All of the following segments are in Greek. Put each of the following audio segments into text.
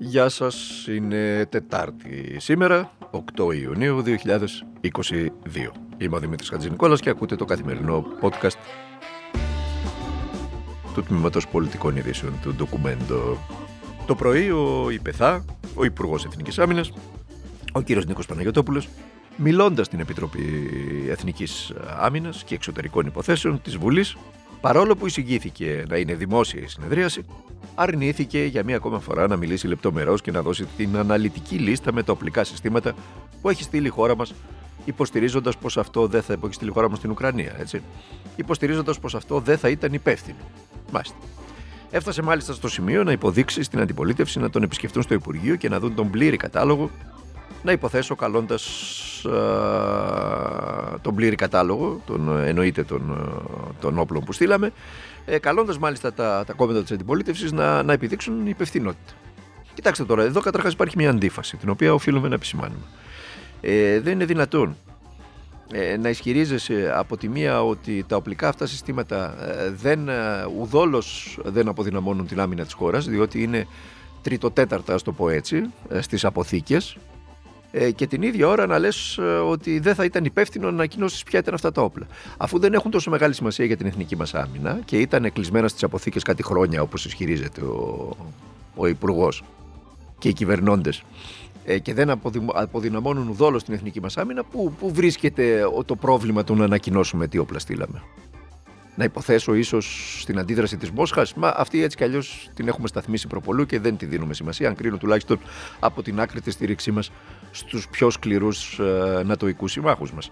Γεια σας, είναι Τετάρτη σήμερα, 8 Ιουνίου 2022. Είμαι ο Δημήτρης Χατζηνικόλας και ακούτε το καθημερινό podcast του Τμήματος Πολιτικών Ειδήσεων του Ντοκουμέντο. Το πρωί ο Υπεθά, ο Υπουργός Εθνικής Άμυνας, ο κύριος Νίκος Παναγιώτοπουλος, μιλώντας στην Επιτροπή Εθνικής Άμυνας και Εξωτερικών Υποθέσεων της Βουλής, παρόλο που εισηγήθηκε να είναι δημόσια η συνεδρίαση, αρνήθηκε για μία ακόμα φορά να μιλήσει λεπτομερώς και να δώσει την αναλυτική λίστα με τα οπλικά συστήματα που έχει στείλει η χώρα μας υποστηρίζοντας πως αυτό δεν θα έχει στείλει η χώρα μας στην Ουκρανία, έτσι. Υποστηρίζοντας πως αυτό δεν θα ήταν υπεύθυνο. Μάλιστα. Έφτασε μάλιστα στο σημείο να υποδείξει στην αντιπολίτευση να τον επισκεφτούν στο Υπουργείο και να δουν τον πλήρη κατάλογο. Να υποθέσω καλώντας τον πλήρη κατάλογο, τον, εννοείται των, των όπλων που στείλαμε, ε, καλώντας μάλιστα τα, τα κόμματα της αντιπολίτευσης να, να επιδείξουν υπευθυνότητα. Κοιτάξτε τώρα, εδώ καταρχάς υπάρχει μια αντίφαση, την οποία οφείλουμε να επισημάνουμε. Ε, δεν είναι δυνατόν ε, να ισχυρίζεσαι από τη μία ότι τα οπλικά αυτά συστήματα ε, δεν, ε, ουδόλως δεν αποδυναμώνουν την άμυνα της χώρας διότι είναι τριτοτέταρτα, ας το πω έτσι, στις αποθήκες και την ίδια ώρα να λες ότι δεν θα ήταν υπεύθυνο να ανακοινώσεις ποια ήταν αυτά τα όπλα. Αφού δεν έχουν τόσο μεγάλη σημασία για την εθνική μας άμυνα και ήταν κλεισμένα στις αποθήκες κάτι χρόνια όπως ισχυρίζεται ο, ο υπουργός και οι κυβερνώντες ε, και δεν αποδυναμώνουν ουδόλω την εθνική μας άμυνα, πού, πού βρίσκεται το πρόβλημα του να ανακοινώσουμε τι όπλα στείλαμε. Να υποθέσω ίσως στην αντίδραση της Μόσχας, μα αυτή έτσι κι αλλιώς την έχουμε σταθμίσει προπολού και δεν τη δίνουμε σημασία, αν κρίνω τουλάχιστον από την άκρη της στήριξή μας στους πιο σκληρούς ε, νατοικού συμμάχους μας.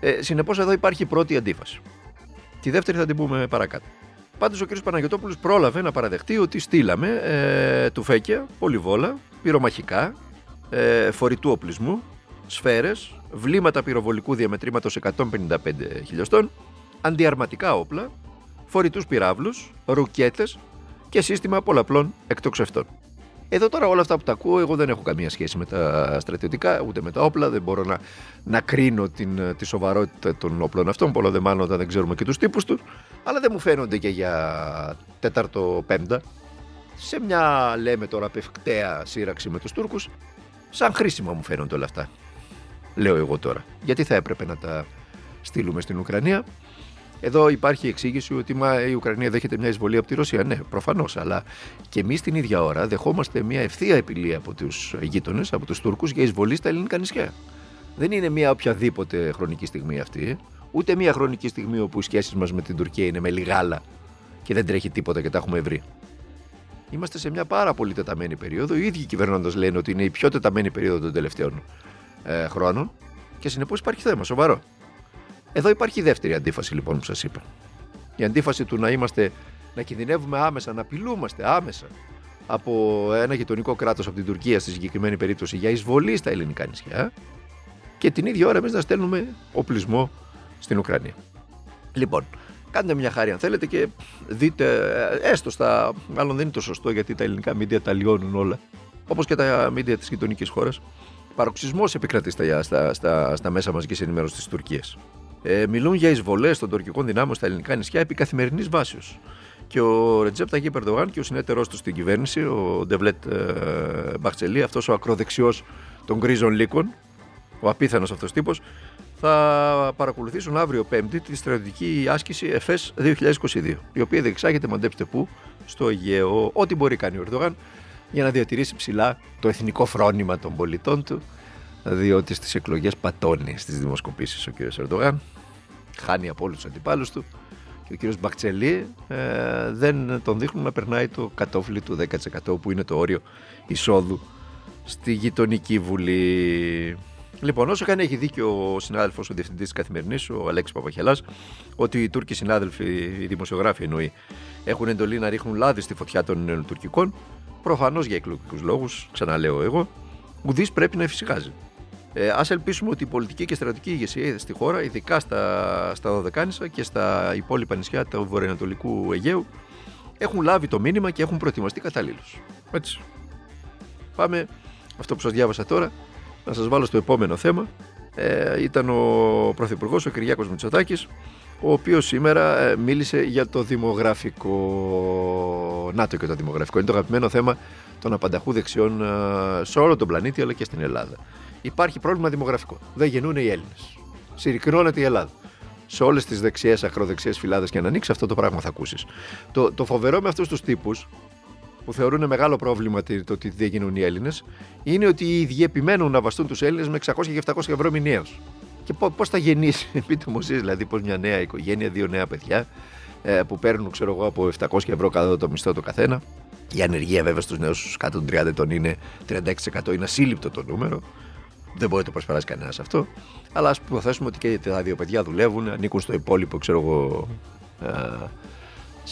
Ε, Συνεπώς εδώ υπάρχει η πρώτη αντίφαση. Τη δεύτερη θα την πούμε παρακάτω. Πάντως ο κ. Παναγιώτοπουλο πρόλαβε να παραδεχτεί ότι στείλαμε ε, τουφέκια, πολυβόλα, πυρομαχικά, ε, φορητού οπλισμού, σφαίρες, βλήματα πυροβολικού διαμετρήματος 155 χιλιοστών, αντιαρματικά όπλα, φορητούς πυράβλους, ρουκέτες και σύστημα πολλαπλών εκτοξευτών. Εδώ τώρα όλα αυτά που τα ακούω, εγώ δεν έχω καμία σχέση με τα στρατιωτικά, ούτε με τα όπλα, δεν μπορώ να, να κρίνω την, τη σοβαρότητα των όπλων αυτών, πολλά δε μάλλον όταν δεν ξέρουμε και τους τύπους τους, αλλά δεν μου φαίνονται και για τέταρτο πέμπτα. Σε μια λέμε τώρα πευκταία σύραξη με τους Τούρκους, Σαν χρήσιμα μου φαίνονται όλα αυτά. Λέω εγώ τώρα. Γιατί θα έπρεπε να τα στείλουμε στην Ουκρανία. Εδώ υπάρχει η εξήγηση ότι μα, η Ουκρανία δέχεται μια εισβολή από τη Ρωσία. Ναι, προφανώς. Αλλά και εμείς την ίδια ώρα δεχόμαστε μια ευθεία επιλή από τους γείτονες, από τους Τούρκους, για εισβολή στα ελληνικά νησιά. Δεν είναι μια οποιαδήποτε χρονική στιγμή αυτή. Ούτε μια χρονική στιγμή όπου οι σχέσεις μας με την Τουρκία είναι με λιγάλα και δεν τρέχει τίποτα και τα έχουμε βρει. Είμαστε σε μια πάρα πολύ τεταμένη περίοδο. Οι ίδιοι κυβερνώντε λένε ότι είναι η πιο τεταμένη περίοδο των τελευταίων ε, χρόνων και συνεπώς υπάρχει θέμα σοβαρό. Εδώ υπάρχει η δεύτερη αντίφαση λοιπόν που σας είπα. Η αντίφαση του να είμαστε, να κινδυνεύουμε άμεσα, να απειλούμαστε άμεσα από ένα γειτονικό κράτος, από την Τουρκία στη συγκεκριμένη περίπτωση, για εισβολή στα ελληνικά νησιά και την ίδια ώρα εμείς να στέλνουμε οπλισμό στην Ουκρανία. Λοιπόν, Κάντε μια χάρη αν θέλετε και δείτε, ε, έστω στα. Μάλλον δεν είναι το σωστό γιατί τα ελληνικά μίντια τα λιώνουν όλα. Όπως και τα μίντια της γειτονικής χώρας. Παροξισμός επικρατεί στα, στα, στα, στα μέσα μαζικής ενημέρωσης της Τουρκίας. Ε, μιλούν για εισβολές των τουρκικών δυνάμεων στα ελληνικά νησιά επί καθημερινής βάσεως. Και ο Ρετζέπ Ταγί Περδογάν και ο συνέτερός του στην κυβέρνηση, ο Ντεβλέτ ε, Μπαχτσελή, αυτός ο ακροδεξιός των γκρίζων λύκων, ο απίθανος αυτός τύπος, θα παρακολουθήσουν αύριο Πέμπτη τη στρατιωτική άσκηση ΕΦΕΣ 2022, η οποία διεξάγεται, μαντέψτε πού, στο Αιγαίο. Ό,τι μπορεί κάνει ο Ερντογάν για να διατηρήσει ψηλά το εθνικό φρόνημα των πολιτών του, διότι στις εκλογές πατώνει στις δημοσκοπήσεις ο κ. Ερντογάν, χάνει από όλους τους αντιπάλους του και ο κ. Μπακτσελή ε, δεν τον δείχνουν να περνάει το κατόφλι του 10% που είναι το όριο εισόδου στη γειτονική βουλή. Λοιπόν, όσο καν έχει δίκιο ο συνάδελφος, ο διευθυντής της Καθημερινής, ο Αλέξης Παπαχελάς, ότι οι Τούρκοι συνάδελφοι, οι δημοσιογράφοι εννοεί, έχουν εντολή να ρίχνουν λάδι στη φωτιά των τουρκικών, προφανώς για εκλογικούς λόγους, ξαναλέω εγώ, ουδής πρέπει να εφησυχάζει. Ε, Α ελπίσουμε ότι η πολιτική και στρατιωτική ηγεσία στη χώρα, ειδικά στα, στα Δωδεκάνησα και στα υπόλοιπα νησιά του βορειοανατολικού Αιγαίου, έχουν λάβει το μήνυμα και έχουν προετοιμαστεί καταλήλως. Έτσι. Πάμε αυτό που σας διάβασα τώρα να σας βάλω στο επόμενο θέμα. Ε, ήταν ο Πρωθυπουργός, ο Κυριάκος Μητσοτάκης, ο οποίος σήμερα ε, μίλησε για το δημογραφικό. Να το και το δημογραφικό. Είναι το αγαπημένο θέμα των απανταχού δεξιών ε, σε όλο τον πλανήτη αλλά και στην Ελλάδα. Υπάρχει πρόβλημα δημογραφικό. Δεν γεννούν οι Έλληνες. Συρρυκνώνεται η Ελλάδα. Σε όλες τις δεξιές, ακροδεξιές φυλάδες και αν ανοίξεις, αυτό το πράγμα θα ακούσεις. Το, το φοβερό με αυτούς τους τύπους, που θεωρούν μεγάλο πρόβλημα το ότι δεν γίνουν οι Έλληνες, είναι ότι οι ίδιοι επιμένουν να βαστούν τους Έλληνες με 600 και 700 ευρώ μηνιαίως. Και πώς θα γεννήσει, πείτε μου εσεί, δηλαδή, πώς μια νέα οικογένεια, δύο νέα παιδιά, ε, που παίρνουν, ξέρω εγώ, από 700 ευρώ κατά το μισθό το καθένα. Η ανεργία βέβαια στους νέους κάτω των 30 ετών είναι 36%, είναι ασύλληπτο το νούμερο. Δεν μπορεί να το προσπεράσει κανένας αυτό. Αλλά ας υποθέσουμε ότι και τα δύο παιδιά δουλεύουν, ανήκουν στο υπόλοιπο, ξέρω εγώ,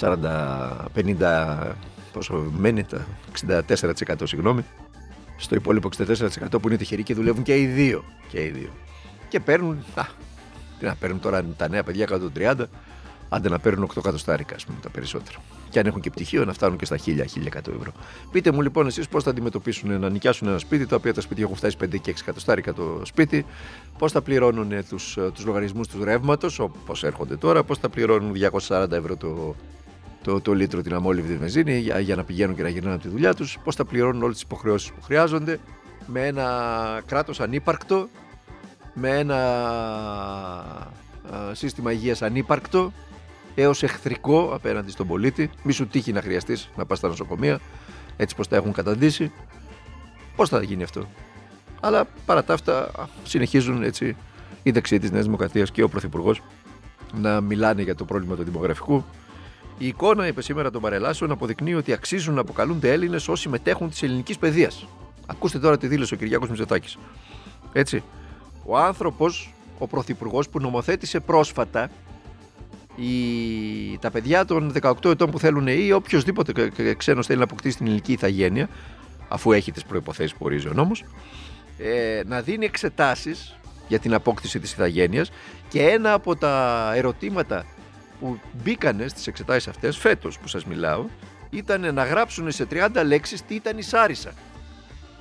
40-50, πόσο μένει, 64% συγγνώμη. Στο υπόλοιπο 64% που είναι τυχεροί και δουλεύουν και οι δύο. Και οι δύο. Και παίρνουν, α, τι να παίρνουν τώρα τα νέα παιδιά κάτω των 30, άντε να παίρνουν 8 εκατοστάρικα, ας πούμε, τα περισσότερα. Και αν έχουν και πτυχίο, να φτάνουν και στα 1000-1100 ευρώ. Πείτε μου λοιπόν εσείς πώς θα αντιμετωπίσουν να νοικιάσουν ένα σπίτι, τα οποία τα σπίτια έχουν φτάσει 5 και 6 εκατοστάρικα το σπίτι, πώς θα πληρώνουν τους τους λογαριασμούς του ρεύματος, όπω έρχονται τώρα, πώς θα πληρώνουν 240 ευρώ το, το, το λίτρο την αμόλυβδη βενζίνη για, για να πηγαίνουν και να γυρνάνε από τη δουλειά τους, πώς θα πληρώνουν όλες τις υποχρεώσεις που χρειάζονται με ένα κράτος ανύπαρκτο, με ένα σύστημα υγείας ανύπαρκτο έως εχθρικό απέναντι στον πολίτη. Μη σου τύχει να χρειαστείς να πας στα νοσοκομεία, έτσι πώ τα έχουν καταντήσει. Πώς θα γίνει αυτό; Αλλά παρά τα αυτά συνεχίζουν έτσι οι δεξιοί της Νέας Δημοκρατίας και ο Πρωθυπουργός να μιλάνε για το πρόβλημα του δημογραφικού. Η εικόνα, είπε σήμερα των παρελάσεων, αποδεικνύει ότι αξίζουν να αποκαλούνται Έλληνες όσοι μετέχουν της ελληνικής παιδείας. Ακούστε τώρα τι δήλωσε ο Κυριάκος Μητσοτάκης. Έτσι. Ο άνθρωπος, ο Πρωθυπουργός που νομοθέτησε πρόσφατα οι, τα παιδιά των 18 ετών που θέλουν ή οποιοδήποτε ξένος θέλει να αποκτήσει την ελληνική ηθαγένεια, αφού έχει τις προποθέσει που ορίζει ο νόμος, ε, να δίνει εξετάσεις για την απόκτηση της ηθαγένειας και ένα από τα ερωτήματα που μπήκανε στις εξετάσεις αυτές φέτος που σας μιλάω ήταν να γράψουν σε 30 λέξεις τι ήταν η Σάρισα.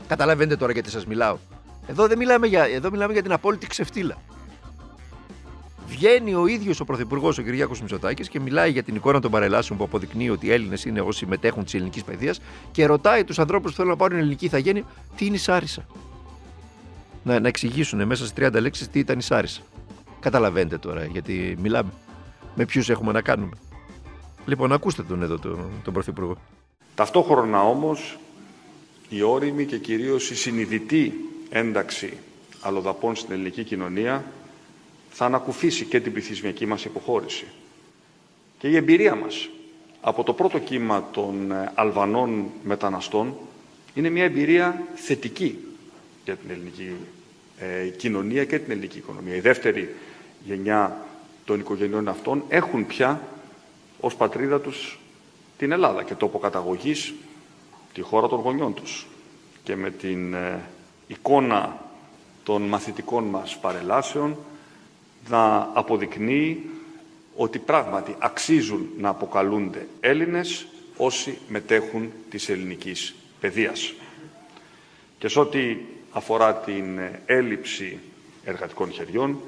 Καταλαβαίνετε τώρα γιατί σας μιλάω. Εδώ δεν μιλάμε για, εδώ μιλάμε για την απόλυτη ξεφτύλα. Βγαίνει ο ίδιος ο Πρωθυπουργός, ο Κυριάκος Μητσοτάκης, και μιλάει για την εικόνα των παρελάσεων που αποδεικνύει ότι οι Έλληνες είναι όσοι μετέχουν της ελληνικής παιδείας και ρωτάει τους ανθρώπους που θέλουν να πάρουν ελληνική ηθαγένεια τι είναι η Σάρισα; Να, να εξηγήσουν μέσα σε 30 λέξεις τι ήταν η Σάρισα. Καταλαβαίνετε τώρα γιατί μιλάμε. Με ποιους έχουμε να κάνουμε. Λοιπόν, ακούστε τον εδώ τον, τον Πρωθυπουργό. Ταυτόχρονα όμως η όρημη και κυρίως η συνειδητή ένταξη αλλοδαπών στην ελληνική κοινωνία θα ανακουφίσει και την πληθυσμιακή μας υποχώρηση. Και η εμπειρία μας από το πρώτο κύμα των ε, Αλβανών μεταναστών είναι μια εμπειρία θετική για την ελληνική ε, κοινωνία και την ελληνική οικονομία. Η δεύτερη γενιά των οικογενειών αυτών έχουν πια ως πατρίδα τους την Ελλάδα και τόπο καταγωγής τη χώρα των γονιών τους. Και με την ε, εικόνα των μαθητικών μας παρελάσεων να αποδεικνύει ότι πράγματι αξίζουν να αποκαλούνται Έλληνες όσοι μετέχουν της ελληνικής παιδείας. Και σε ό,τι αφορά την έλλειψη εργατικών χεριών,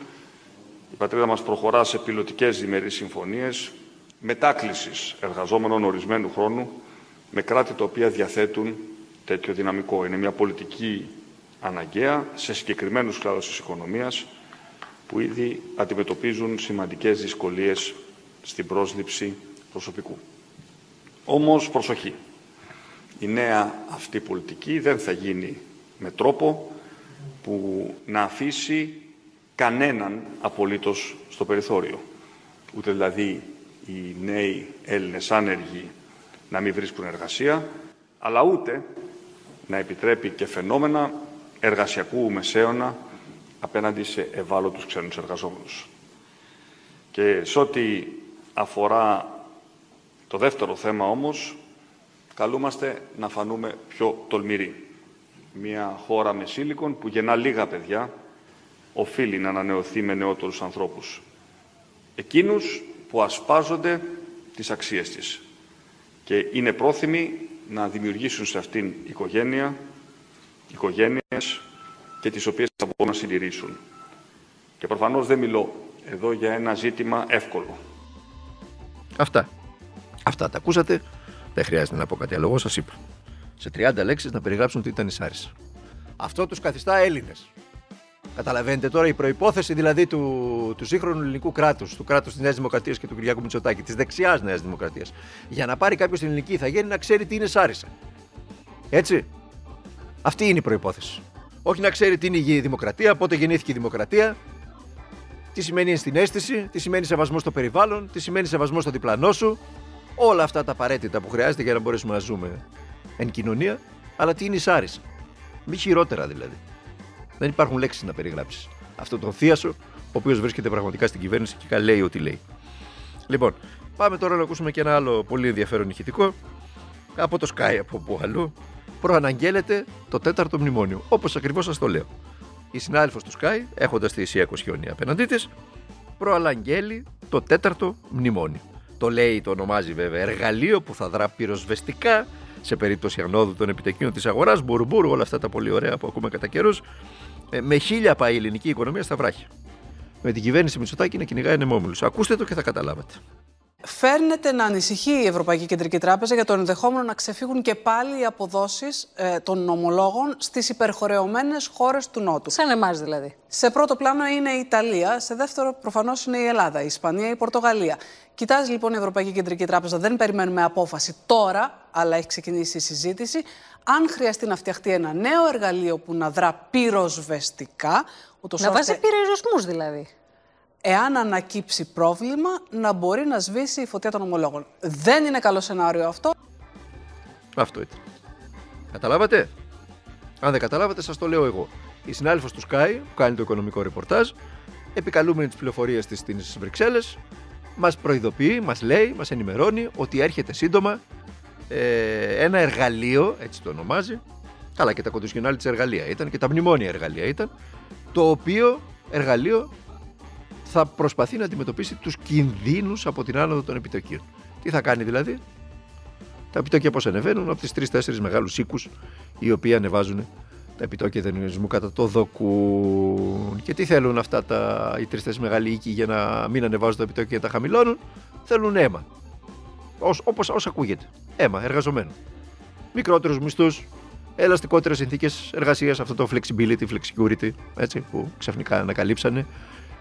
η πατρίδα μας προχωρά σε πιλωτικές διμερείς συμφωνίες μετάκλησης εργαζόμενων ορισμένου χρόνου με κράτη τα οποία διαθέτουν τέτοιο δυναμικό. Είναι μια πολιτική αναγκαία σε συγκεκριμένους κλάδους της οικονομίας που ήδη αντιμετωπίζουν σημαντικές δυσκολίες στην πρόσληψη προσωπικού. Όμως, προσοχή. Η νέα αυτή πολιτική δεν θα γίνει με τρόπο που να αφήσει κανέναν απολύτως στο περιθώριο. Ούτε δηλαδή οι νέοι Έλληνες άνεργοι να μην βρίσκουν εργασία, αλλά ούτε να επιτρέπει και φαινόμενα εργασιακού μεσαίωνα απέναντι σε ευάλωτους ξένους εργαζόμενους. Και σε ό,τι αφορά το δεύτερο θέμα όμως, καλούμαστε να φανούμε πιο τολμηροί. Μια χώρα με σύλλικον που γεννά λίγα παιδιά, οφείλει να ανανεωθεί με νεότερους ανθρώπους. Εκείνους που ασπάζονται τις αξίες της και είναι πρόθυμοι να δημιουργήσουν σε αυτήν οικογένεια, οικογένειες και τις οποίες θα μπορούν να συντηρήσουν. Και προφανώς δεν μιλώ εδώ για ένα ζήτημα εύκολο. Αυτά. Αυτά τα ακούσατε. Δεν χρειάζεται να πω κάτι άλλο. Εγώ σας είπα. σε 30 λέξεις να περιγράψουν τι ήταν η Σάρισα. Αυτό τους καθιστά Έλληνες. Καταλαβαίνετε τώρα η προπόθεση δηλαδή του, του σύγχρονου ελληνικού κράτους, του κράτους της Νέας Δημοκρατίας και του Κυριάκου Μητσοτάκη, της δεξιάς Νέας Δημοκρατίας, για να πάρει κάποιος την ελληνική ηθαγένεια να ξέρει τι είναι Σάρισα. Έτσι. Αυτή είναι η προπόθεση. Όχι να ξέρει τι είναι η δημοκρατία, πότε γεννήθηκε η δημοκρατία, τι σημαίνει ενστιναίσθηση, τι σημαίνει σεβασμό στο περιβάλλον, τι σημαίνει σεβασμό στο διπλανό σου. Όλα αυτά τα απαραίτητα που χρειάζεται για να μπορέσουμε να ζούμε εν κοινωνία, αλλά τι είναι η Σάρισα. Μη χειρότερα δηλαδή. Δεν υπάρχουν λέξεις να περιγράψεις. Αυτό τον θείασο, ο οποίος βρίσκεται πραγματικά στην κυβέρνηση και λέει ό,τι λέει. Λοιπόν, πάμε τώρα να ακούσουμε και ένα άλλο πολύ ενδιαφέρον ηχητικό από το Sky από που αλλού. Προαναγγέλλεται το τέταρτο μνημόνιο. Όπως ακριβώς σας το λέω. Η συνάδελφος του Sky, έχοντας τη Ισία Κοσιόνια απέναντί της, προαναγγέλει το τέταρτο μνημόνιο. Το λέει, το ονομάζει βέβαια εργαλείο που θα δρά πυροσβεστικά σε περίπτωση ανόδου των επιτεκείων της αγοράς, μπουρμπούρ, όλα αυτά τα πολύ ωραία που ακούμε κατά καιρούς. Ε, με χίλια πάει η ελληνική οικονομία στα βράχια. Με την κυβέρνηση Μητσοτάκη να κυνηγάει ανεμόμυλους. Ακούστε το και θα καταλάβετε. Φέρνεται να ανησυχεί η Ευρωπαϊκή Κεντρική Τράπεζα για το ενδεχόμενο να ξεφύγουν και πάλι οι αποδόσεις ε, των ομολόγων στις υπερχωρεωμένες χώρες του Νότου. Σαν εμάς δηλαδή. Σε πρώτο πλάνο είναι η Ιταλία, σε δεύτερο προφανώς είναι η Ελλάδα, η Ισπανία, η Πορτογαλία. Κοιτάζει λοιπόν η Ευρωπαϊκή Κεντρική Τράπεζα, δεν περιμένουμε απόφαση τώρα, αλλά έχει ξεκινήσει η συζήτηση. Αν χρειαστεί να φτιαχτεί ένα νέο εργαλείο που να δρά πυροσβεστικά. Ούτως να ώστε... βάζει πυροσβεσμού δηλαδή εάν ανακύψει πρόβλημα, να μπορεί να σβήσει η φωτιά των ομολόγων. Δεν είναι καλό σενάριο αυτό. Αυτό ήταν. Καταλάβατε; Αν δεν καταλάβατε, σας το λέω εγώ. Η συνάδελφος του Sky, που κάνει το οικονομικό ρεπορτάζ, επικαλούμενη τις πληροφορίες της στις Βρυξέλλες, μας προειδοποιεί, μας λέει, μας ενημερώνει ότι έρχεται σύντομα ε, ένα εργαλείο, έτσι το ονομάζει, καλά και τα κοντοσιονάλη της εργαλεία ήταν και τα μνημόνια εργαλεία ήταν, το οποίο εργαλείο θα προσπαθεί να αντιμετωπίσει τους κινδύνους από την άνοδο των επιτοκίων. Τι θα κάνει δηλαδή, τα επιτόκια πώς ανεβαίνουν; Από τις τρει-τέσσερι μεγάλους οίκους οι οποίοι ανεβάζουν τα επιτόκια δανεισμού κατά το δοκούν. Και τι θέλουν αυτά τα, οι τρει-τέσσερι μεγάλοι οίκοι για να μην ανεβάζουν τα επιτόκια και τα χαμηλώνουν, θέλουν αίμα. Όπως ακούγεται. Αίμα, εργαζομένο. Μικρότερους μισθούς, ελαστικότερες συνθήκες εργασίας, αυτό το flexibility, flexicurity, έτσι, που ξαφνικά ανακαλύψανε.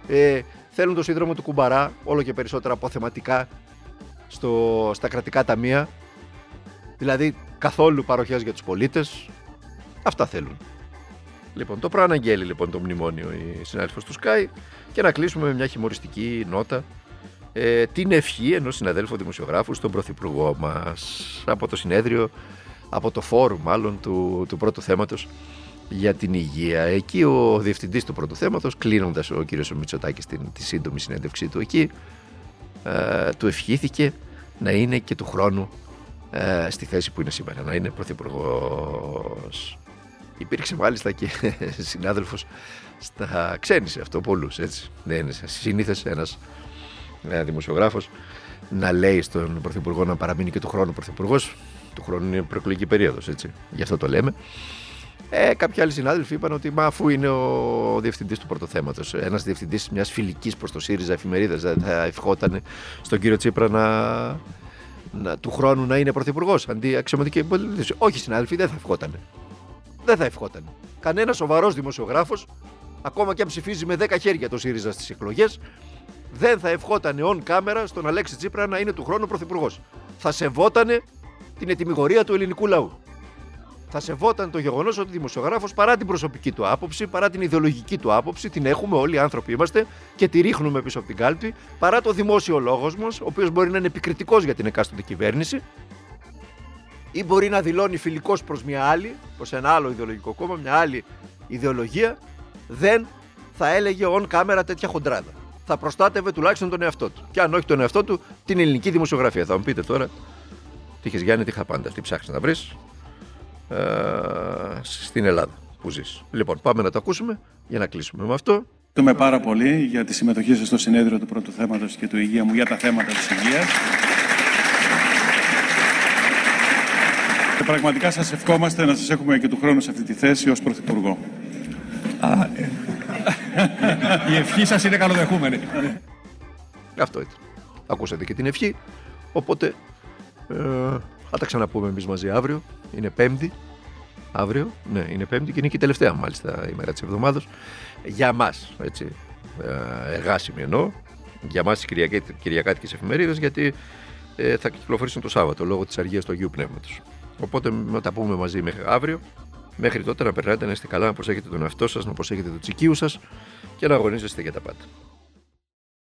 Ε, θέλουν το σύνδρομο του κουμπαρά όλο και περισσότερα αποθεματικά στο, στα κρατικά ταμεία. Δηλαδή καθόλου παροχές για τους πολίτες. Αυτά θέλουν. Λοιπόν, το προαναγγέλει λοιπόν το μνημόνιο η συνάδελφος του Sky και να κλείσουμε με μια χειμωριστική νότα ε, την ευχή ενός συναδέλφου δημοσιογράφου στον Πρωθυπουργό μας από το συνέδριο, από το φόρουμ μάλλον του, του πρώτου θέματος για την υγεία. Εκεί ο διευθυντής του πρώτου θέματος, κλείνοντας ο κύριος Μητσοτάκης τη σύντομη συνέντευξή του εκεί, ε, του ευχήθηκε να είναι και του χρόνου ε, στη θέση που είναι σήμερα, να είναι πρωθυπουργός. Υπήρξε μάλιστα και συνάδελφος στα ξένησε αυτό πολλούς. Έτσι. Δεν είναι συνήθε ένας ε, δημοσιογράφος να λέει στον πρωθυπουργό να παραμείνει και του χρόνου πρωθυπουργός. Του χρόνου είναι προεκλογική περίοδος, έτσι. Γι' αυτό το λέμε. Ε, κάποιοι άλλοι συνάδελφοι είπαν ότι μα αφού είναι ο διευθυντής του πρωτοθέματο, ένας διευθυντής μιας φιλικής προς το ΣΥΡΙΖΑ εφημερίδας, δεν θα ευχόταν στον κύριο Τσίπρα να, να, του χρόνου να είναι πρωθυπουργός αντί αξιωματική πολιτική. Όχι, συνάδελφοι, δεν θα ευχόταν. Δεν θα ευχόταν. Κανένας σοβαρός δημοσιογράφος, ακόμα και αν ψηφίζει με 10 χέρια το ΣΥΡΙΖΑ στις εκλογές, δεν θα ευχόταν on κάμερα στον Αλέξη Τσίπρα να είναι του χρόνου πρωθυπουργός. Θα σεβόταν την ετοιμιγορία του ελληνικού λαού θα σεβόταν το γεγονός ότι ο δημοσιογράφος παρά την προσωπική του άποψη, παρά την ιδεολογική του άποψη, την έχουμε όλοι οι άνθρωποι είμαστε και τη ρίχνουμε πίσω από την κάλπη, παρά το δημόσιο λόγος μας, ο οποίος μπορεί να είναι επικριτικός για την εκάστοτε κυβέρνηση, ή μπορεί να δηλώνει φιλικός προς μια άλλη, προς ένα άλλο ιδεολογικό κόμμα, μια άλλη ιδεολογία, δεν θα έλεγε on κάμερα τέτοια χοντράδα. Θα προστάτευε τουλάχιστον τον εαυτό του. Και αν όχι τον εαυτό του, την ελληνική δημοσιογραφία. Θα μου πείτε τώρα, τι είχες Γιάννη, τι είχα πάντα, τι ψάχνει να βρεις. Ε, στην Ελλάδα που ζεις. Λοιπόν, πάμε να το ακούσουμε για να κλείσουμε με αυτό. Ευχαριστούμε πάρα πολύ για τη συμμετοχή σας στο συνέδριο του πρώτου θέματος και του υγεία μου για τα θέματα της υγείας. Και πραγματικά σας ευχόμαστε να σας έχουμε και του χρόνου σε αυτή τη θέση ως Πρωθυπουργό. Α, ε. Η ευχή σας είναι καλοδεχούμενη. Αυτό ήταν. Ακούσατε και την ευχή. Οπότε ε, Θα τα ξαναπούμε εμείς μαζί αύριο. Είναι Πέμπτη. Αύριο, ναι, είναι Πέμπτη και είναι και η τελευταία μάλιστα ημέρα της εβδομάδας. Για μας, έτσι. Ε, εργάσιμη εννοώ. Για μας τι Κυριακάτικες εφημερίδες, γιατί ε, θα κυκλοφορήσουν το Σάββατο λόγω της αργίας του Αγίου Πνεύματος. Οπότε να τα πούμε μαζί μέχρι αύριο. Μέχρι τότε να περνάτε, να είστε καλά, να προσέχετε τον εαυτό σας, να προσέχετε το τσικίου σας και να αγωνίζεστε για τα πάντα.